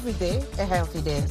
Every day, a healthy day.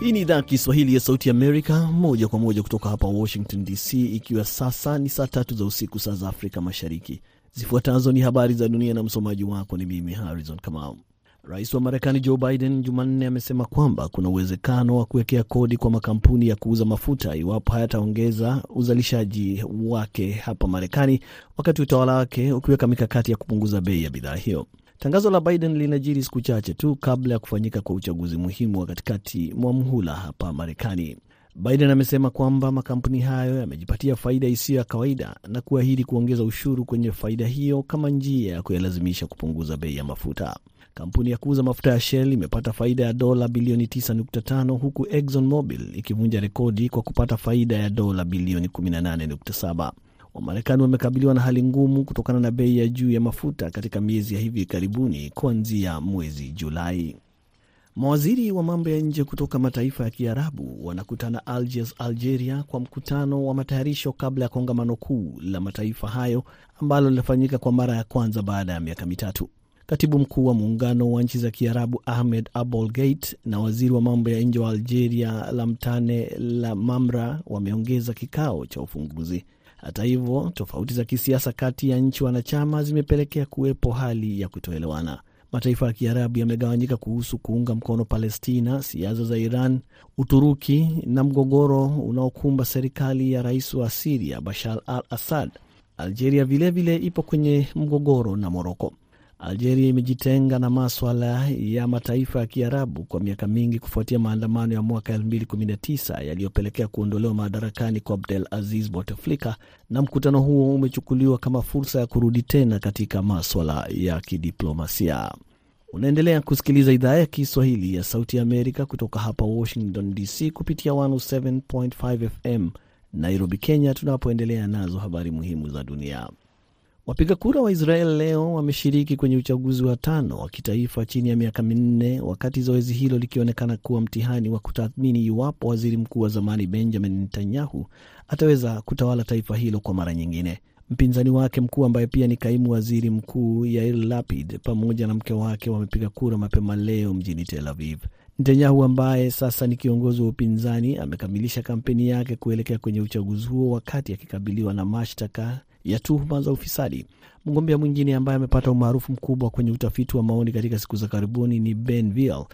Hii ni idhaa ya Kiswahili ya Sauti Amerika, moja kwa moja kutoka hapa Washington DC, ikiwa sasa ni saa tatu za usiku, saa za Afrika Mashariki. Zifuatazo ni habari za dunia na msomaji wako ni mimi Harrison Kamau. Rais wa Marekani Joe Biden Jumanne amesema kwamba kuna uwezekano wa kuwekea kodi kwa makampuni ya kuuza mafuta iwapo hayataongeza uzalishaji wake hapa Marekani, wakati utawala wake ukiweka mikakati ya kupunguza bei ya bidhaa hiyo. Tangazo la Biden linajiri siku chache tu kabla ya kufanyika kwa uchaguzi muhimu wa katikati mwa mhula hapa Marekani. Biden amesema kwamba makampuni hayo yamejipatia faida isiyo ya kawaida na kuahidi kuongeza ushuru kwenye faida hiyo kama njia ya kuyalazimisha kupunguza bei ya mafuta. Kampuni ya kuuza mafuta ya Shell imepata faida ya dola bilioni 9.5 huku Exxon Mobil ikivunja rekodi kwa kupata faida ya dola bilioni 18.7. Wamarekani wamekabiliwa na hali ngumu kutokana na bei ya juu ya mafuta katika miezi ya hivi karibuni kuanzia mwezi Julai. Mawaziri wa mambo ya nje kutoka mataifa ya Kiarabu wanakutana Algiers, Algeria, kwa mkutano wa matayarisho kabla ya kongamano kuu la mataifa hayo ambalo linafanyika kwa mara ya kwanza baada ya miaka mitatu. Katibu mkuu wa muungano wa nchi za Kiarabu Ahmed Abol Gate na waziri wa mambo ya nje wa Algeria Lamtane Lamamra wameongeza kikao cha ufunguzi. Hata hivyo, tofauti za kisiasa kati ya nchi wanachama zimepelekea kuwepo hali ya kutoelewana. Mataifa ya Kiarabu yamegawanyika kuhusu kuunga mkono Palestina, siasa za Iran, Uturuki na mgogoro unaokumba serikali ya rais wa Siria Bashar al Assad. Algeria vilevile vile ipo kwenye mgogoro na Moroko. Algeria imejitenga na maswala ya mataifa ya Kiarabu kwa miaka mingi kufuatia maandamano ya mwaka 2019 yaliyopelekea kuondolewa madarakani kwa Abdel Aziz Bouteflika, na mkutano huo umechukuliwa kama fursa ya kurudi tena katika maswala ya kidiplomasia. Unaendelea kusikiliza idhaa ya Kiswahili ya Sauti ya Amerika kutoka hapa Washington DC kupitia 107.5 FM Nairobi, Kenya, tunapoendelea nazo habari muhimu za dunia. Wapiga kura wa Israel leo wameshiriki kwenye uchaguzi wa tano wa kitaifa chini ya miaka minne, wakati zoezi hilo likionekana kuwa mtihani wa kutathmini iwapo waziri mkuu wa zamani Benjamin Netanyahu ataweza kutawala taifa hilo kwa mara nyingine. Mpinzani wake mkuu ambaye pia ni kaimu waziri mkuu Yair Lapid pamoja na mke wake wamepiga kura mapema leo mjini Tel Aviv. Netanyahu ambaye sasa ni kiongozi wa upinzani amekamilisha kampeni yake kuelekea kwenye uchaguzi huo wakati akikabiliwa na mashtaka ya tuhuma za ufisadi. Mgombea mwingine ambaye amepata umaarufu mkubwa kwenye utafiti wa maoni katika siku za karibuni ni Ben Vial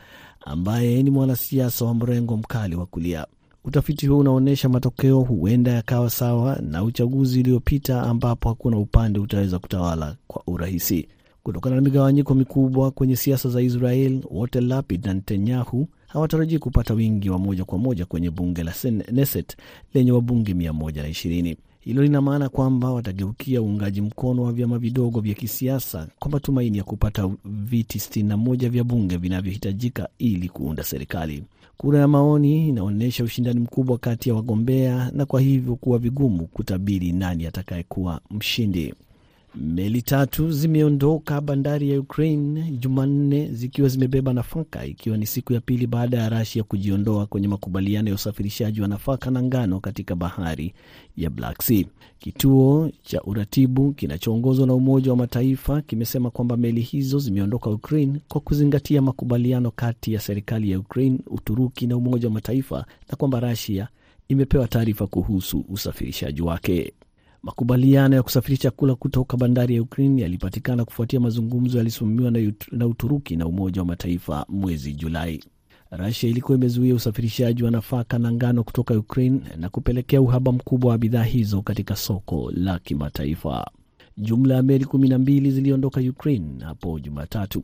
ambaye ni mwanasiasa wa mrengo mkali wa kulia. Utafiti huo unaonyesha matokeo huenda yakawa sawa na uchaguzi uliopita ambapo hakuna upande utaweza kutawala kwa urahisi. Kutokana na migawanyiko mikubwa kwenye siasa za Israel, wote Lapid na Netanyahu hawatarajii kupata wingi wa moja kwa moja kwenye bunge la Knesset lenye wabunge 120. Hilo lina maana kwamba watageukia uungaji mkono wa vyama vidogo vya kisiasa kwa matumaini ya kupata viti 61 vya bunge vinavyohitajika ili kuunda serikali. Kura ya maoni inaonyesha ushindani mkubwa kati ya wagombea na kwa hivyo kuwa vigumu kutabiri nani atakayekuwa mshindi. Meli tatu zimeondoka bandari ya Ukraine Jumanne zikiwa zimebeba nafaka, ikiwa ni siku ya pili baada ya Rasia kujiondoa kwenye makubaliano ya usafirishaji wa nafaka na ngano katika bahari ya Black Sea. Kituo cha uratibu kinachoongozwa na Umoja wa Mataifa kimesema kwamba meli hizo zimeondoka Ukraine kwa kuzingatia makubaliano kati ya serikali ya Ukraine, Uturuki na Umoja wa Mataifa na kwamba Rasia imepewa taarifa kuhusu usafirishaji wake. Makubaliano ya kusafirisha chakula kutoka bandari ya Ukraine yalipatikana kufuatia mazungumzo yaliyosimamiwa na Uturuki na Umoja wa Mataifa mwezi Julai. Rusia ilikuwa imezuia usafirishaji wa nafaka na ngano kutoka Ukraine na kupelekea uhaba mkubwa wa bidhaa hizo katika soko la kimataifa. Jumla ya meli kumi na mbili ziliondoka Ukraine hapo Jumatatu.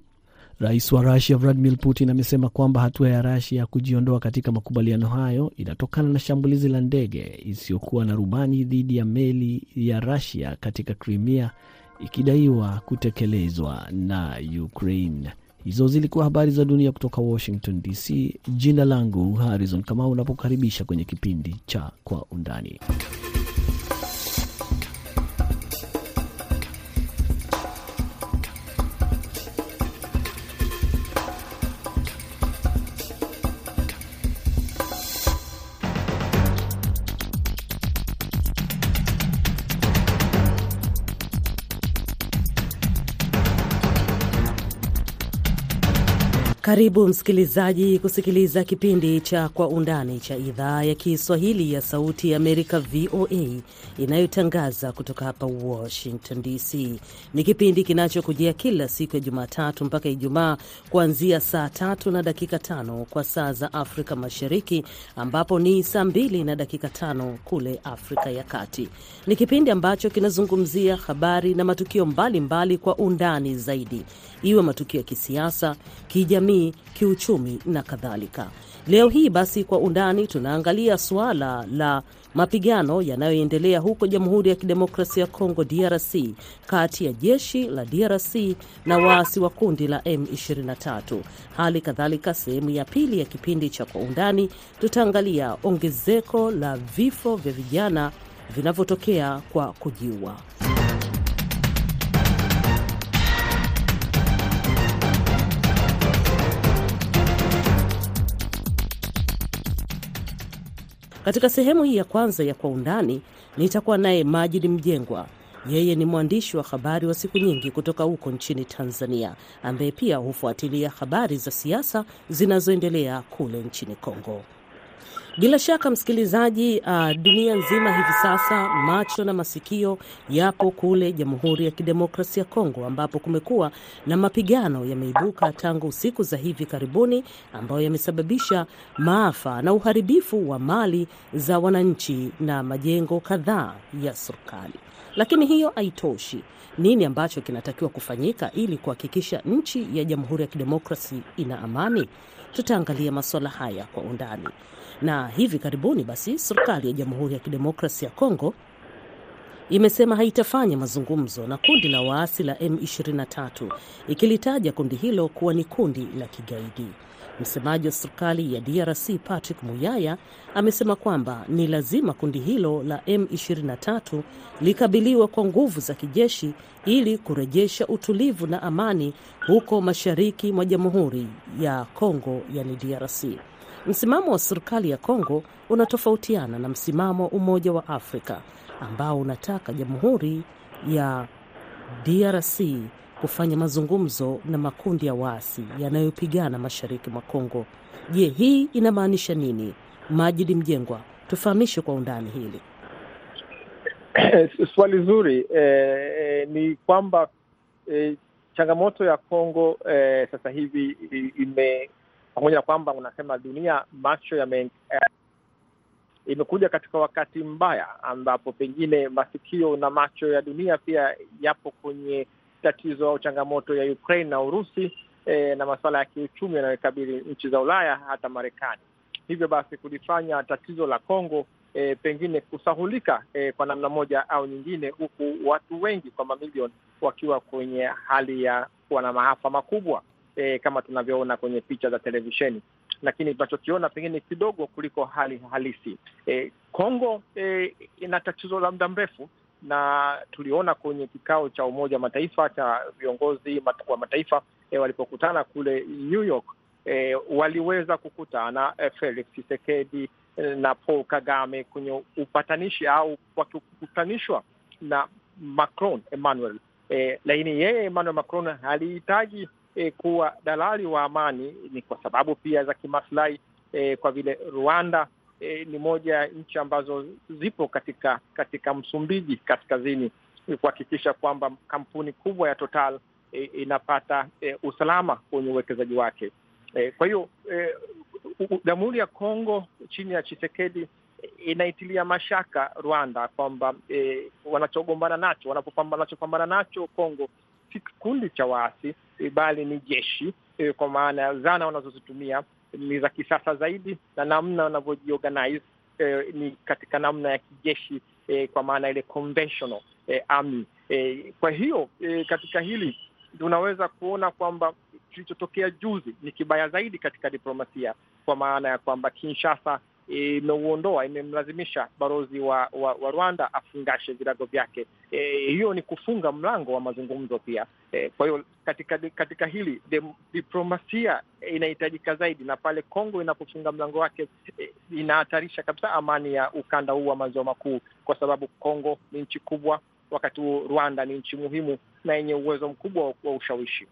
Rais wa Rusia Vladimir Putin amesema kwamba hatua ya Rusia kujiondoa katika makubaliano hayo inatokana na shambulizi la ndege isiyokuwa na rubani dhidi ya meli ya Rusia katika Crimea ikidaiwa kutekelezwa na Ukraine. Hizo zilikuwa habari za dunia kutoka Washington DC. Jina langu Harrison Kamau, unapokaribisha kwenye kipindi cha Kwa Undani. Karibu msikilizaji kusikiliza kipindi cha Kwa Undani cha idhaa ya Kiswahili ya Sauti ya Amerika, VOA, inayotangaza kutoka hapa Washington DC. Ni kipindi kinachokujia kila siku ya Jumatatu mpaka Ijumaa, kuanzia saa tatu na dakika tano kwa saa za Afrika Mashariki, ambapo ni saa mbili na dakika tano kule Afrika ya Kati. Ni kipindi ambacho kinazungumzia habari na matukio mbalimbali mbali kwa undani zaidi, iwe matukio ya kisiasa, kijamii, kiuchumi na kadhalika. Leo hii basi, kwa undani tunaangalia suala la mapigano yanayoendelea huko Jamhuri ya Kidemokrasia ya Kongo DRC, kati ya jeshi la DRC na waasi wa kundi la M23. Hali kadhalika, sehemu ya pili ya kipindi cha Kwa Undani tutaangalia ongezeko la vifo vya vijana vinavyotokea kwa kujiua. Katika sehemu hii ya kwanza ya Kwa Undani nitakuwa naye Majid Mjengwa. Yeye ni mwandishi wa habari wa siku nyingi kutoka huko nchini Tanzania, ambaye pia hufuatilia habari za siasa zinazoendelea kule nchini Kongo. Bila shaka msikilizaji, uh, dunia nzima hivi sasa macho na masikio yapo kule Jamhuri ya Kidemokrasia ya Kongo, ambapo kumekuwa na mapigano yameibuka tangu siku za hivi karibuni, ambayo yamesababisha maafa na uharibifu wa mali za wananchi na majengo kadhaa ya serikali. Lakini hiyo haitoshi. Nini ambacho kinatakiwa kufanyika ili kuhakikisha nchi ya Jamhuri ya Kidemokrasi ina amani? Tutaangalia masuala haya kwa undani na hivi karibuni basi serikali ya Jamhuri ya Kidemokrasia ya Kongo imesema haitafanya mazungumzo na kundi la waasi la M23 ikilitaja kundi hilo kuwa ni kundi la kigaidi. Msemaji wa serikali ya DRC Patrick Muyaya amesema kwamba ni lazima kundi hilo la M23 likabiliwa kwa nguvu za kijeshi ili kurejesha utulivu na amani huko mashariki mwa Jamhuri ya Kongo, yani DRC. Msimamo wa serikali ya Kongo unatofautiana na msimamo wa Umoja wa Afrika ambao unataka Jamhuri ya DRC kufanya mazungumzo na makundi ya waasi yanayopigana mashariki mwa Kongo. Je, hii inamaanisha nini? Majidi Mjengwa, tufahamishe kwa undani hili. Swali zuri. Eh, ni kwamba eh, changamoto ya Kongo eh, sasa hivi ime pamoja na kwamba unasema dunia macho yame eh, imekuja katika wakati mbaya ambapo pengine masikio na macho ya dunia pia yapo kwenye tatizo au changamoto ya Ukraine na Urusi e, na masuala ya kiuchumi yanayokabili nchi za Ulaya hata Marekani. Hivyo basi kulifanya tatizo la Kongo e, pengine kusahulika e, kwa namna moja au nyingine, huku watu wengi kwa mamilioni wakiwa kwenye hali ya kuwa na maafa makubwa. E, kama tunavyoona kwenye picha za televisheni, lakini tunachokiona pengine kidogo kuliko hali halisi. E, Kongo e, ina tatizo la muda mrefu, na tuliona kwenye kikao cha Umoja wa Mataifa cha viongozi wa mataifa e, walipokutana kule New York e, waliweza kukutana e, Felix Tshisekedi na Paul Kagame kwenye upatanishi au wakikutanishwa na Macron Emmanuel e, lakini yeye Emmanuel Macron alihitaji E, kuwa dalali wa amani ni kwa sababu pia za kimaslahi e, kwa vile Rwanda e, ni moja ya nchi ambazo zipo katika katika Msumbiji kaskazini kuhakikisha kwamba kampuni kubwa ya Total e, inapata e, usalama kwenye uwekezaji wake. E, kwa hiyo Jamhuri e, ya Kongo chini ya Chisekedi inaitilia mashaka Rwanda kwamba e, wanachogombana nacho wanachopambana nacho Kongo si kikundi cha waasi bali ni jeshi e, kwa maana zana wanazozitumia ni za kisasa zaidi na namna wanavyojiorganize e, ni katika namna ya kijeshi e, kwa maana ile conventional e, army. E, kwa hiyo e, katika hili tunaweza kuona kwamba kilichotokea juzi ni kibaya zaidi katika diplomasia, kwa maana ya kwamba Kinshasa imeuondoa imemlazimisha balozi wa, wa, wa Rwanda afungashe virago vyake. E, hiyo ni kufunga mlango wa mazungumzo pia. E, kwa hiyo katika katika hili diplomasia inahitajika zaidi, na pale Kongo inapofunga mlango wake e, inahatarisha kabisa amani ya ukanda huu wa maziwa makuu, kwa sababu Kongo ni nchi kubwa, wakati huo Rwanda ni nchi muhimu na yenye uwezo mkubwa wa ushawishi.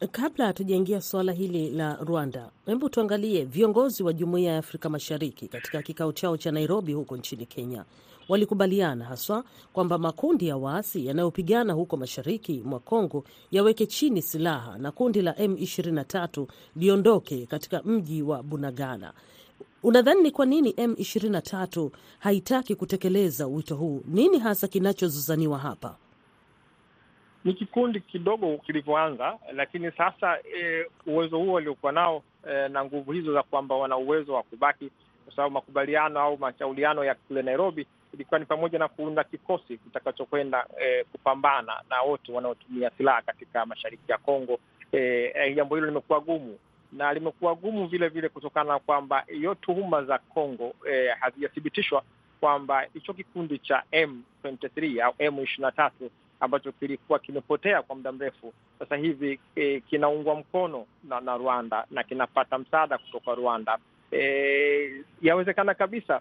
Kabla hatujaingia suala hili la Rwanda, hebu tuangalie viongozi wa Jumuiya ya Afrika Mashariki katika kikao chao cha Nairobi huko nchini Kenya walikubaliana haswa kwamba makundi ya waasi yanayopigana huko mashariki mwa Kongo yaweke chini silaha na kundi la M23 liondoke katika mji wa Bunagana. Unadhani ni kwa nini M23 haitaki kutekeleza wito huu? Nini hasa kinachozozaniwa hapa? Ni kikundi kidogo kilivyoanza, lakini sasa e, uwezo huo waliokuwa nao e, na nguvu hizo za kwamba wana uwezo wa kubaki, kwa sababu makubaliano au mashauriano ya kule Nairobi ilikuwa ni pamoja na kuunda kikosi kitakachokwenda e, kupambana na wote wanaotumia silaha katika mashariki ya Kongo. E, jambo hilo limekuwa gumu na limekuwa gumu vile vile kutokana na kwamba hiyo tuhuma za Kongo e, hazijathibitishwa kwamba hicho kikundi cha M23 au M ishirini na tatu ambacho kilikuwa kimepotea kwa muda mrefu sasa hivi e, kinaungwa mkono na, na Rwanda na kinapata msaada kutoka Rwanda. E, yawezekana kabisa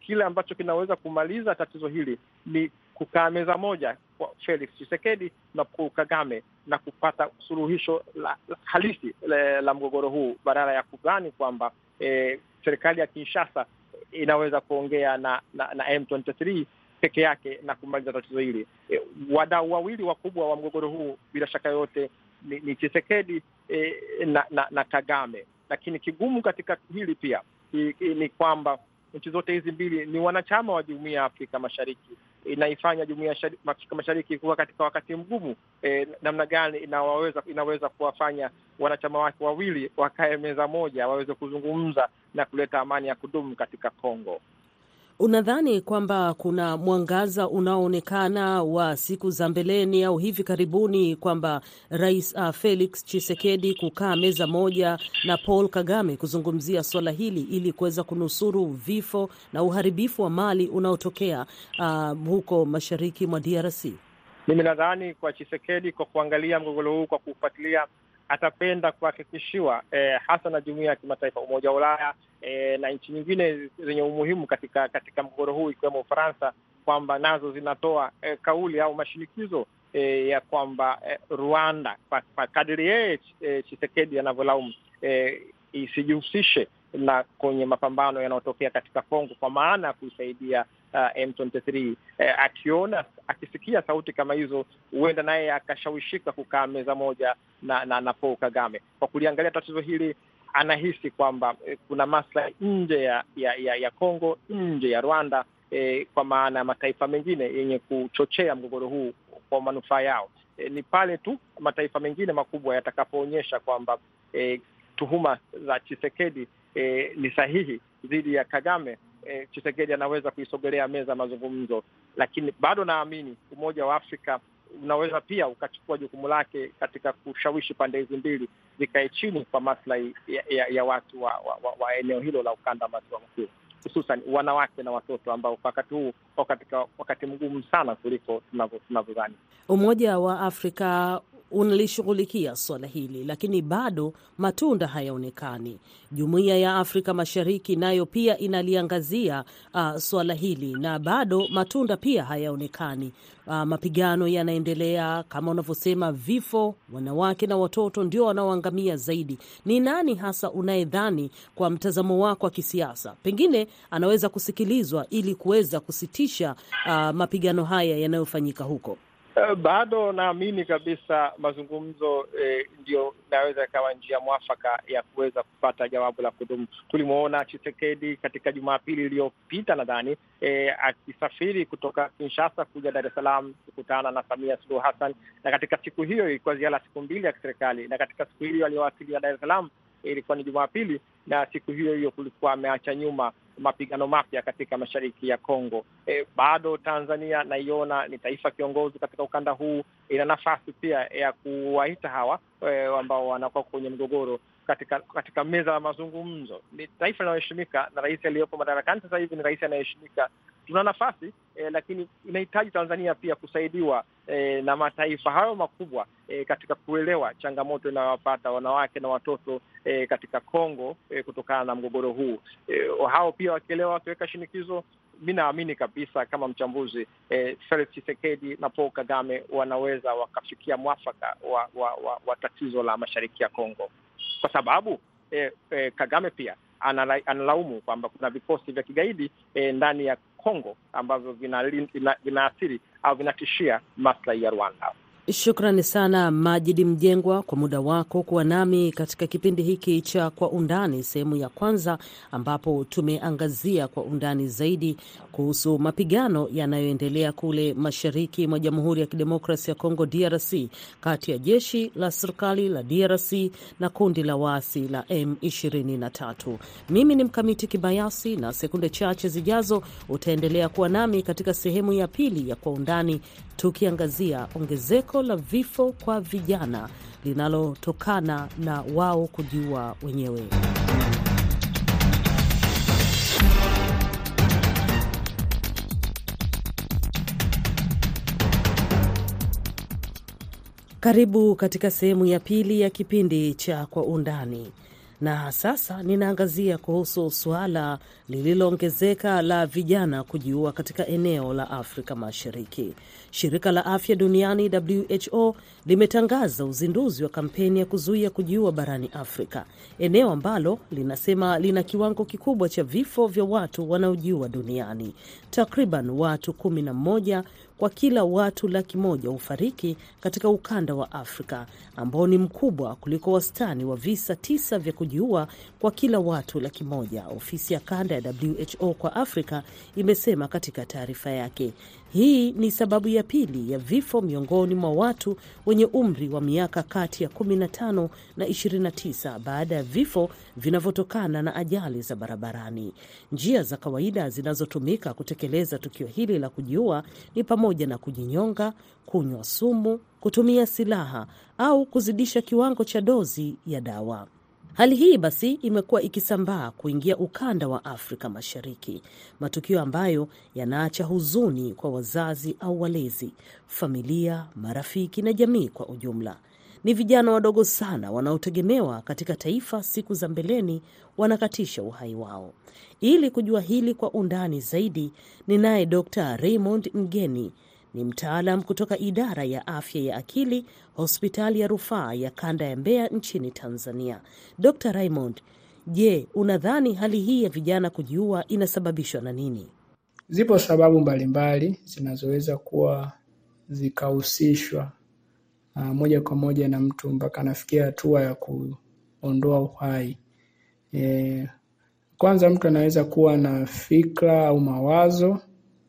kile ambacho kinaweza kumaliza tatizo hili ni kukaa meza moja kwa Felix Tshisekedi na Paul Kagame na kupata suluhisho la, la halisi la, la mgogoro huu badala ya kudhani kwamba e, serikali ya Kinshasa inaweza kuongea na, na, na M23 peke yake na kumaliza tatizo hili. E, wadau wawili wakubwa wa mgogoro huu bila shaka yote ni, ni Chisekedi e, na, na, na Kagame, lakini kigumu katika hili pia i, i, ni kwamba nchi zote hizi mbili ni wanachama wa Jumuiya ya Afrika Mashariki. Inaifanya Jumuiya ya Afrika Mashariki kuwa katika wakati mgumu. E, namna gani inaweza inaweza kuwafanya wanachama wake wawili wakae meza moja waweze kuzungumza na kuleta amani ya kudumu katika Kongo. Unadhani kwamba kuna mwangaza unaoonekana wa siku za mbeleni au hivi karibuni kwamba Rais uh, Felix Tshisekedi kukaa meza moja na Paul Kagame kuzungumzia swala hili ili kuweza kunusuru vifo na uharibifu wa mali unaotokea uh, huko mashariki mwa DRC? Mimi nadhani kwa Tshisekedi, kwa kuangalia mgogoro huu, kwa kufuatilia atapenda kuhakikishiwa eh, hasa na jumuiya ya kimataifa, Umoja wa Ulaya eh, na nchi nyingine zenye umuhimu katika katika mgogoro huu ikiwemo Ufaransa kwamba nazo zinatoa eh, kauli au mashinikizo eh, ya kwamba eh, Rwanda kwa kadiri yeye eh, Chisekedi anavyolaumu eh, isijihusishe na kwenye mapambano yanayotokea katika Kongo kwa maana ya kuisaidia uh, M23. Eh, akiona akisikia sauti kama hizo, huenda naye akashawishika kukaa meza moja na, na, na Paul Kagame. Kwa kuliangalia tatizo hili, anahisi kwamba eh, kuna maslahi nje ya ya, ya ya Kongo, nje ya Rwanda eh, kwa maana ya mataifa mengine yenye kuchochea mgogoro huu kwa manufaa yao. Eh, ni pale tu mataifa mengine makubwa yatakapoonyesha kwamba eh, tuhuma za Chisekedi E, ni sahihi dhidi ya Kagame e, Chisekedi anaweza kuisogelea meza mazungumzo, lakini bado naamini Umoja wa Afrika unaweza pia ukachukua jukumu lake katika kushawishi pande hizi mbili zikae chini kwa maslahi ya, ya, ya watu wa, wa, wa, eneo hilo la ukanda wa maziwa makuu, hususan wanawake na watoto ambao kwa wakati huu katika wakati mgumu sana kuliko tunavyodhani. Umoja wa Afrika unalishughulikia suala hili lakini bado matunda hayaonekani. Jumuiya ya Afrika Mashariki nayo pia inaliangazia uh, suala hili na bado matunda pia hayaonekani. Uh, mapigano yanaendelea kama unavyosema, vifo, wanawake na watoto ndio wanaoangamia zaidi. Ni nani hasa unayedhani kwa mtazamo wako wa kisiasa pengine anaweza kusikilizwa ili kuweza kusitisha uh, mapigano haya yanayofanyika huko? Uh, bado naamini kabisa mazungumzo eh, ndio inaweza ikawa njia mwafaka ya kuweza kupata jawabu la kudumu. Tulimwona Chisekedi katika Jumapili iliyopita nadhani, eh, akisafiri kutoka Kinshasa kuja Dar es Salaam kukutana na Samia Suluhu Hassan, na katika siku hiyo ilikuwa ziara siku mbili ya kiserikali, na katika siku hiyo aliyowasilia Dar es Salaam ilikuwa ni Jumapili, na siku hiyo hiyo kulikuwa ameacha nyuma mapigano mapya katika mashariki ya Kongo. E, bado Tanzania naiona ni taifa kiongozi katika ukanda huu, ina nafasi pia ya kuwaita hawa e, ambao wanakuwa kwenye mgogoro katika katika meza ya mazungumzo. Ni taifa linaloheshimika na rais aliyopo madarakani sasa hivi ni rais anayeheshimika. Tuna nafasi e, lakini inahitaji Tanzania pia kusaidiwa e, na mataifa hayo makubwa e, katika kuelewa changamoto inayowapata wanawake na watoto e, katika Kongo e, kutokana na mgogoro huu. E, hao pia wakielewa, wakiweka shinikizo mi naamini kabisa kama mchambuzi eh, Felix Tshisekedi na Paul Kagame wanaweza wakafikia mwafaka wa, wa, wa, wa tatizo la mashariki ya Kongo. Kwa sababu eh, eh, Kagame pia anala, analaumu kwamba kuna vikosi vya kigaidi eh, ndani ya Kongo ambavyo vinaathiri vina, au vinatishia maslahi ya Rwanda. Shukrani sana Majidi Mjengwa kwa muda wako kuwa nami katika kipindi hiki cha Kwa Undani sehemu ya kwanza, ambapo tumeangazia kwa undani zaidi kuhusu mapigano yanayoendelea kule mashariki mwa Jamhuri ya Kidemokrasi ya Kongo, DRC, kati ya jeshi la serikali la DRC na kundi la waasi la M23. Mimi ni Mkamiti Kibayasi, na sekunde chache zijazo utaendelea kuwa nami katika sehemu ya pili ya Kwa Undani tukiangazia ongezeko la vifo kwa vijana linalotokana na wao kujiua wenyewe. Karibu katika sehemu ya pili ya kipindi cha Kwa Undani na sasa ninaangazia kuhusu suala lililoongezeka la vijana kujiua katika eneo la Afrika Mashariki. Shirika la Afya Duniani WHO limetangaza uzinduzi wa kampeni ya kuzuia kujiua barani Afrika, eneo ambalo linasema lina kiwango kikubwa cha vifo vya watu wanaojiua duniani. Takriban watu kumi na mmoja kwa kila watu laki moja hufariki katika ukanda wa Afrika ambao ni mkubwa kuliko wastani wa visa tisa vya kujiua kwa kila watu laki moja, ofisi ya kanda ya WHO kwa Afrika imesema katika taarifa yake. Hii ni sababu ya pili ya vifo miongoni mwa watu wenye umri wa miaka kati ya 15 na 29 baada ya vifo vinavyotokana na ajali za barabarani. Njia za kawaida zinazotumika kutekeleza tukio hili la kujiua ni pamoja na kujinyonga, kunywa sumu, kutumia silaha au kuzidisha kiwango cha dozi ya dawa. Hali hii basi imekuwa ikisambaa kuingia ukanda wa Afrika Mashariki, matukio ambayo yanaacha huzuni kwa wazazi au walezi, familia, marafiki na jamii kwa ujumla. Ni vijana wadogo sana wanaotegemewa katika taifa siku za mbeleni wanakatisha uhai wao. Ili kujua hili kwa undani zaidi, ninaye Dr. Raymond Mgeni ni mtaalam kutoka idara ya afya ya akili hospitali ya rufaa ya kanda ya Mbeya nchini Tanzania. Dr. Raymond, je, unadhani hali hii ya vijana kujiua inasababishwa na nini? Zipo sababu mbalimbali zinazoweza kuwa zikahusishwa uh, moja kwa moja na mtu mpaka anafikia hatua ya kuondoa uhai. E, kwanza mtu anaweza kuwa na fikra au mawazo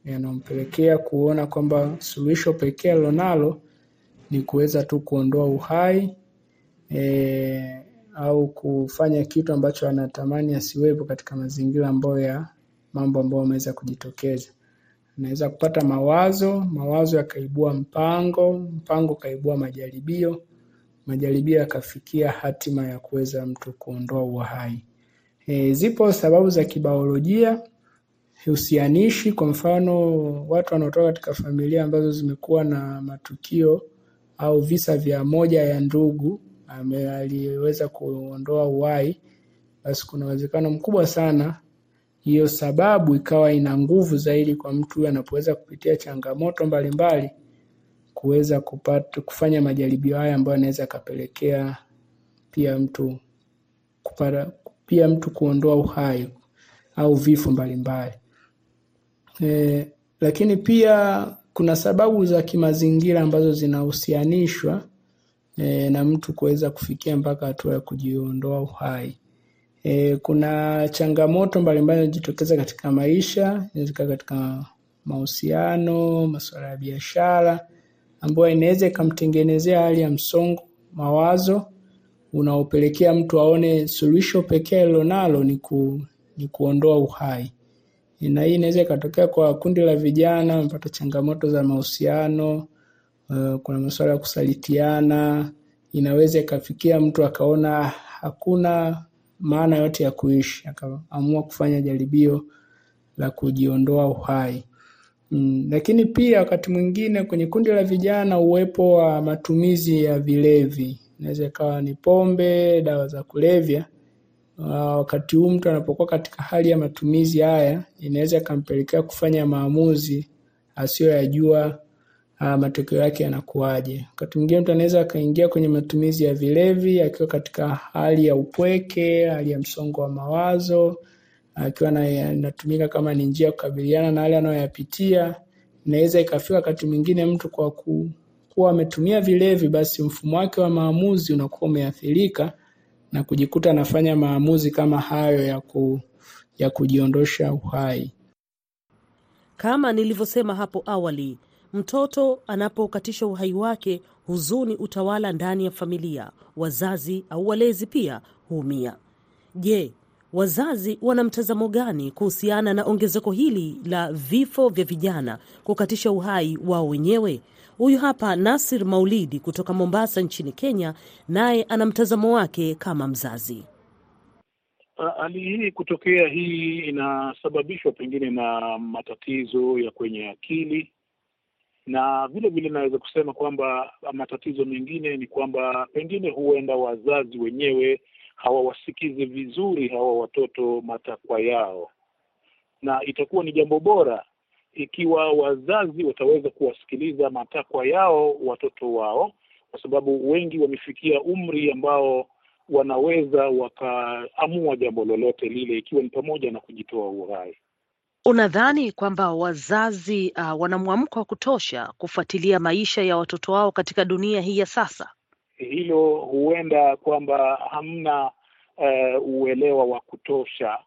yanayompelekea kuona kwamba suluhisho pekee alilonalo ni kuweza tu kuondoa uhai e, au kufanya kitu ambacho anatamani asiwepo katika mazingira ambayo ya mambo ambayo ameweza kujitokeza. Anaweza kupata mawazo, mawazo yakaibua mpango, mpango kaibua majaribio, majaribio yakafikia hatima ya kuweza mtu kuondoa uhai. E, zipo sababu za kibiolojia husianishi. Kwa mfano, watu wanaotoka katika familia ambazo zimekuwa na matukio au visa vya moja ya ndugu aliweza kuondoa uhai, basi kuna uwezekano mkubwa sana hiyo sababu ikawa ina nguvu zaidi kwa mtu anapoweza kupitia changamoto mbalimbali kuweza kupata kufanya majaribio haya ambayo anaweza akapelekea pia mtu kupata, pia mtu kuondoa uhai au vifo mbalimbali. E, lakini pia kuna sababu za kimazingira ambazo zinahusianishwa e, na mtu kuweza kufikia mpaka hatua ya kujiondoa uhai. E, kuna changamoto mbalimbali zinajitokeza katika maisha, inaweza katika mahusiano, masuala ya biashara ambayo inaweza ikamtengenezea hali ya msongo mawazo unaopelekea mtu aone suluhisho pekee alilonalo ni, ku, ni kuondoa uhai na hii inaweza ikatokea kwa kundi la vijana wamepata changamoto za mahusiano. Uh, kuna masuala ya kusalitiana. Inaweza ikafikia mtu akaona hakuna maana yote ya kuishi, akaamua kufanya jaribio la kujiondoa uhai. Mm, lakini pia wakati mwingine kwenye kundi la vijana, uwepo wa matumizi ya vilevi inaweza ikawa ni pombe, dawa za kulevya, uh, wakati huu mtu anapokuwa katika hali ya matumizi haya inaweza ikampelekea kufanya maamuzi asiyoyajua uh, matokeo yake yanakuwaje. Wakati mwingine mtu anaweza akaingia kwenye matumizi ya vilevi akiwa katika hali ya upweke, hali ya msongo wa mawazo, akiwa anatumika kama ni njia ya kukabiliana na yale anayoyapitia. Inaweza ikafika wakati mwingine mtu kwa ku, kuwa ametumia vilevi, basi mfumo wake wa maamuzi unakuwa umeathirika na kujikuta anafanya maamuzi kama hayo ya, ku, ya kujiondosha uhai. Kama nilivyosema hapo awali, mtoto anapokatisha uhai wake, huzuni utawala ndani ya familia. Wazazi au walezi pia huumia. Je, wazazi wana mtazamo gani kuhusiana na ongezeko hili la vifo vya vijana kukatisha uhai wao wenyewe? Huyu hapa Nasir Maulidi kutoka Mombasa nchini Kenya, naye ana mtazamo wake kama mzazi. Hali hii kutokea hii inasababishwa pengine na matatizo ya kwenye akili, na vile vile naweza kusema kwamba matatizo mengine ni kwamba pengine huenda wazazi wenyewe hawawasikizi vizuri hawa watoto matakwa yao, na itakuwa ni jambo bora ikiwa wazazi wataweza kuwasikiliza matakwa yao watoto wao, kwa sababu wengi wamefikia umri ambao wanaweza wakaamua jambo lolote lile, ikiwa ni pamoja na kujitoa uhai. Unadhani kwamba wazazi uh, wana mwamko wa kutosha kufuatilia maisha ya watoto wao katika dunia hii ya sasa? Hilo huenda kwamba hamna uh, uelewa wa kutosha.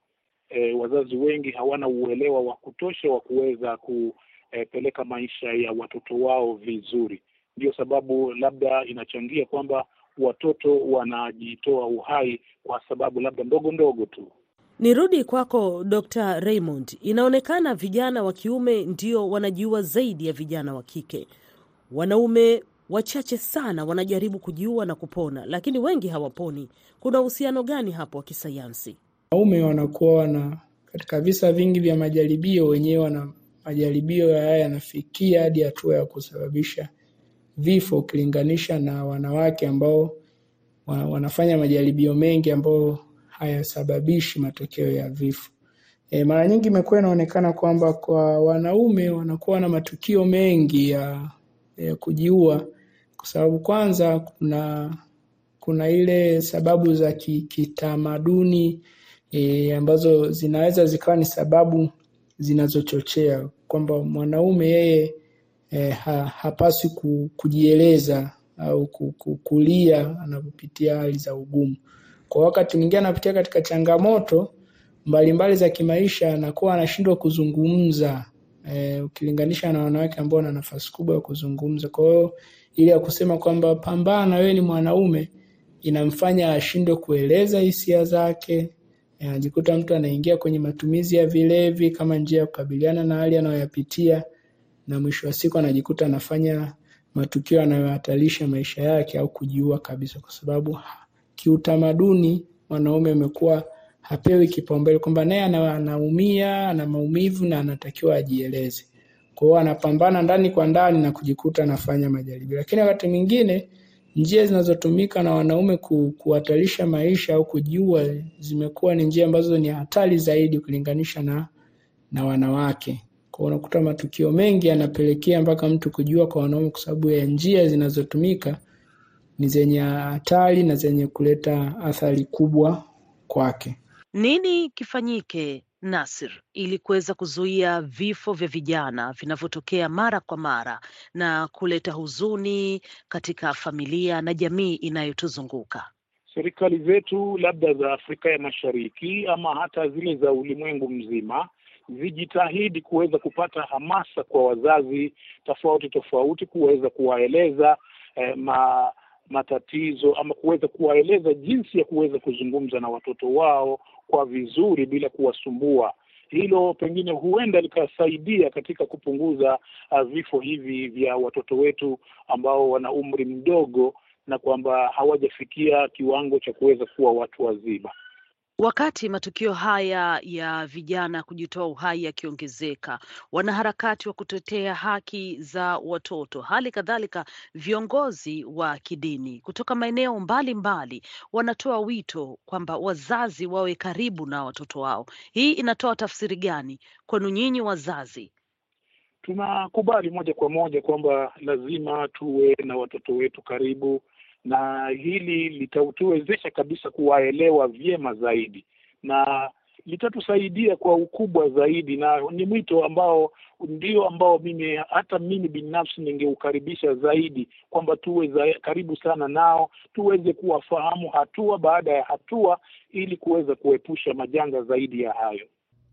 Uh, wazazi wengi hawana uelewa wa kutosha wa kuweza kupeleka maisha ya watoto wao vizuri. Ndio sababu labda inachangia kwamba watoto wanajitoa uhai kwa sababu labda ndogo ndogo tu. Nirudi kwako Dr. Raymond, inaonekana vijana wa kiume ndio wanajiua zaidi ya vijana wa kike. Wanaume wachache sana wanajaribu kujiua na kupona, lakini wengi hawaponi. Kuna uhusiano gani hapo wa kisayansi? Wanaume wanakuwa wana katika visa vingi vya majaribio, wenyewe wana majaribio haya yanafikia hadi hatua ya kusababisha vifo ukilinganisha na wanawake ambao wanafanya majaribio mengi ambayo hayasababishi matokeo ya vifo. E, mara nyingi imekuwa inaonekana kwamba kwa wanaume wanakuwa na matukio mengi ya, ya kujiua kwa sababu kwanza kuna kuna ile sababu za kitamaduni e, ambazo zinaweza zikawa ni sababu zinazochochea kwamba mwanaume yeye e, ha, hapaswi kujieleza au kulia anapopitia hali za ugumu. Kwa wakati mwingine anapitia katika changamoto mbalimbali mbali za kimaisha, anakuwa anashindwa kuzungumza e, ukilinganisha na wanawake ambao wana nafasi kubwa ya kuzungumza. Kwa hiyo ile ya kusema kwamba pambana, wewe ni mwanaume, inamfanya ashindwe kueleza hisia zake. Anajikuta mtu anaingia kwenye matumizi ya vilevi kama njia ya kukabiliana na hali anayoyapitia, na mwisho wa siku anajikuta anafanya matukio yanayohatarisha maisha yake au kujiua kabisa, kwa sababu kiutamaduni mwanaume amekuwa hapewi kipaumbele, kwamba naye anaumia, ana maumivu na anatakiwa ajieleze. Kwa hiyo anapambana ndani kwa ndani na kujikuta anafanya majaribio, lakini wakati mwingine njia zinazotumika na wanaume ku, kuhatarisha maisha au kujiua zimekuwa ni njia ambazo ni hatari zaidi ukilinganisha na, na wanawake. Kwa unakuta matukio mengi yanapelekea mpaka mtu kujiua kwa wanaume kwa sababu ya njia zinazotumika ni zenye hatari na zenye kuleta athari kubwa kwake. Nini kifanyike, Nasir, ili kuweza kuzuia vifo vya vijana vinavyotokea mara kwa mara na kuleta huzuni katika familia na jamii inayotuzunguka? Serikali zetu labda za Afrika ya Mashariki ama hata zile za ulimwengu mzima zijitahidi kuweza kupata hamasa kwa wazazi tofauti tofauti, kuweza kuwaeleza eh, ma matatizo ama kuweza kuwaeleza jinsi ya kuweza kuzungumza na watoto wao kwa vizuri bila kuwasumbua. Hilo pengine huenda likasaidia katika kupunguza uh, vifo hivi vya watoto wetu ambao wana umri mdogo na kwamba hawajafikia kiwango cha kuweza kuwa watu wazima. Wakati matukio haya ya vijana kujitoa uhai yakiongezeka, wanaharakati wa kutetea haki za watoto, hali kadhalika viongozi wa kidini kutoka maeneo mbalimbali wanatoa wito kwamba wazazi wawe karibu na watoto wao. Hii inatoa tafsiri gani kwenu nyinyi wazazi? Tunakubali moja kwa moja kwamba lazima tuwe na watoto wetu karibu na hili litatuwezesha kabisa kuwaelewa vyema zaidi na litatusaidia kwa ukubwa zaidi, na ni mwito ambao ndio ambao mimi hata mimi binafsi ningeukaribisha zaidi, kwamba tuwe za, karibu sana nao, tuweze kuwafahamu hatua baada ya hatua, ili kuweza kuepusha majanga zaidi ya hayo.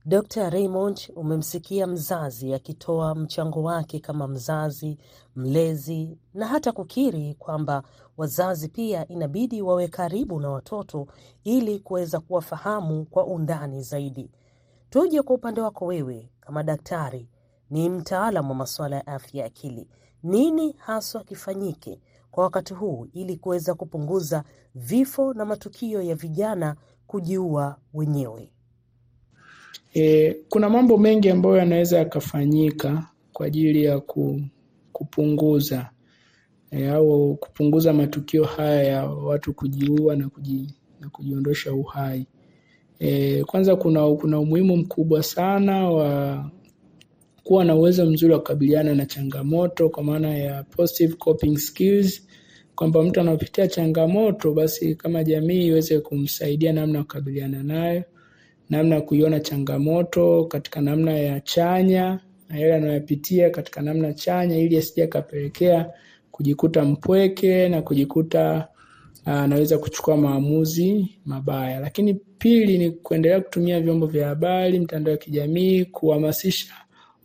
Dr. Raymond, umemsikia mzazi akitoa mchango wake kama mzazi, mlezi na hata kukiri kwamba wazazi pia inabidi wawe karibu na watoto ili kuweza kuwafahamu kwa undani zaidi. Tuje kwa upande wako wewe kama daktari, ni mtaalamu wa masuala ya afya ya akili. Nini haswa kifanyike kwa wakati huu ili kuweza kupunguza vifo na matukio ya vijana kujiua wenyewe? E, kuna mambo mengi ambayo yanaweza yakafanyika kwa ajili ya ku, kupunguza e, au kupunguza matukio haya ya watu kujiua na, kuji, na kujiondosha uhai. E, kwanza kuna, kuna umuhimu mkubwa sana wa kuwa na uwezo mzuri wa kukabiliana na changamoto kwa maana ya positive coping skills, kwamba mtu anapitia changamoto basi kama jamii iweze kumsaidia namna ya kukabiliana nayo namna ya kuiona changamoto katika namna ya chanya na yale anayoyapitia katika namna chanya, ili asije akapelekea kujikuta mpweke na kujikuta anaweza kuchukua maamuzi mabaya. Lakini pili ni kuendelea kutumia vyombo vya habari, mitandao ya kijamii, kuhamasisha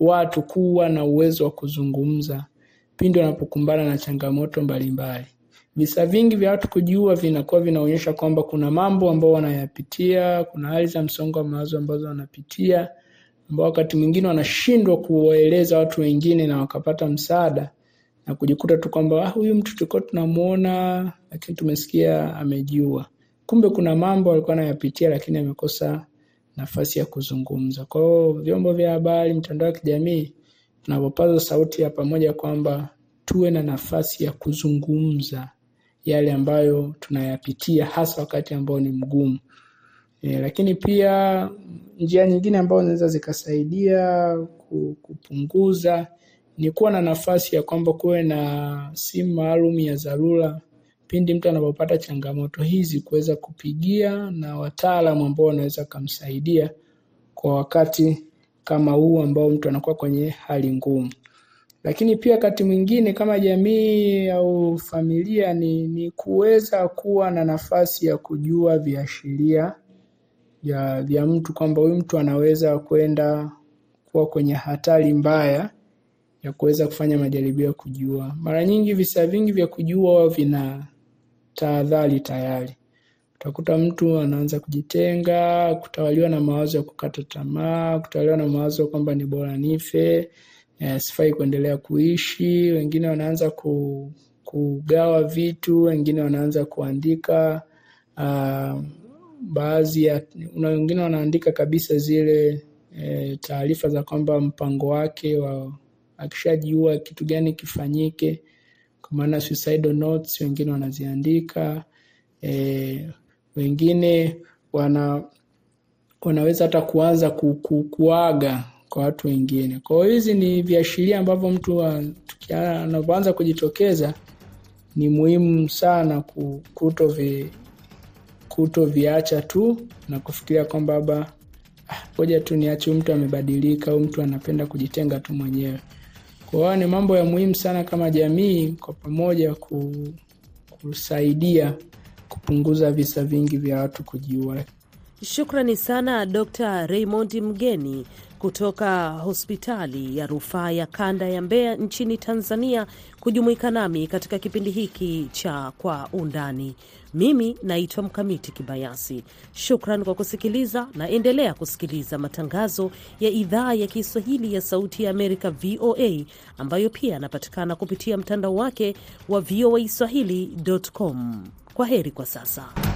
watu kuwa na uwezo wa kuzungumza pindi wanapokumbana na changamoto mbalimbali. Visa vingi vya watu kujiua vinakuwa vinaonyesha kwamba kuna mambo ambao wanayapitia, kuna hali za msongo wa mawazo ambazo wanapitia, ambao wakati mwingine wanashindwa kuwaeleza watu wengine na wakapata msaada na kujikuta tu kwamba ah, huyu mtu tulikuwa tunamuona, lakini tumesikia amejiua. Kumbe kuna mambo alikuwa anayapitia, lakini amekosa nafasi ya kuzungumza. Kwa hiyo vyombo vya habari, mtandao wa kijamii, tunapopaza sauti ya pamoja kwamba tuwe na nafasi ya kuzungumza yale ambayo tunayapitia hasa wakati ambao ni mgumu. E, lakini pia njia nyingine ambazo zinaweza zikasaidia kupunguza ni kuwa na nafasi ya kwamba kuwe na simu maalum ya dharura pindi mtu anapopata changamoto hizi, kuweza kupigia na wataalamu ambao wanaweza kumsaidia kwa wakati kama huu ambao mtu anakuwa kwenye hali ngumu lakini pia wakati mwingine kama jamii au familia ni, ni kuweza kuwa na nafasi ya kujua viashiria vya, vya mtu kwamba huyu mtu anaweza kwenda kuwa kwenye hatari mbaya ya kuweza kufanya majaribio ya kujiua. Mara nyingi visa vingi vya kujiua vina tahadhari tayari. Utakuta mtu anaanza kujitenga, kutawaliwa na mawazo ya kukata tamaa, kutawaliwa na mawazo kwamba ni bora nife Eh, sifai kuendelea kuishi. Wengine wanaanza ku, kugawa vitu, wengine wanaanza kuandika uh, baadhi ya wengine wanaandika kabisa zile e, taarifa za kwamba mpango wake wa akishajiua kitu gani kifanyike, kwa maana suicidal notes, wengine wanaziandika e, wengine wana wanaweza hata kuanza ku, ku, kuaga kwa watu wengine. Kwa hiyo hizi ni viashiria ambavyo mtu anapoanza kujitokeza, ni muhimu sana kuto vi, kuto viacha tu na kufikiria kwamba ngoja ah, tu niache mtu amebadilika au mtu anapenda kujitenga tu mwenyewe. Kwa hiyo ni mambo ya muhimu sana kama jamii kwa pamoja kusaidia kupunguza visa vingi vya watu kujiua. Shukrani sana Dr. Raymond Mgeni kutoka hospitali ya rufaa ya kanda ya Mbeya nchini Tanzania kujumuika nami katika kipindi hiki cha Kwa Undani. Mimi naitwa Mkamiti Kibayasi. Shukran kwa kusikiliza na endelea kusikiliza matangazo ya idhaa ya Kiswahili ya Sauti ya Amerika, VOA, ambayo pia yanapatikana kupitia mtandao wake wa voa swahili.com. Kwa heri kwa sasa.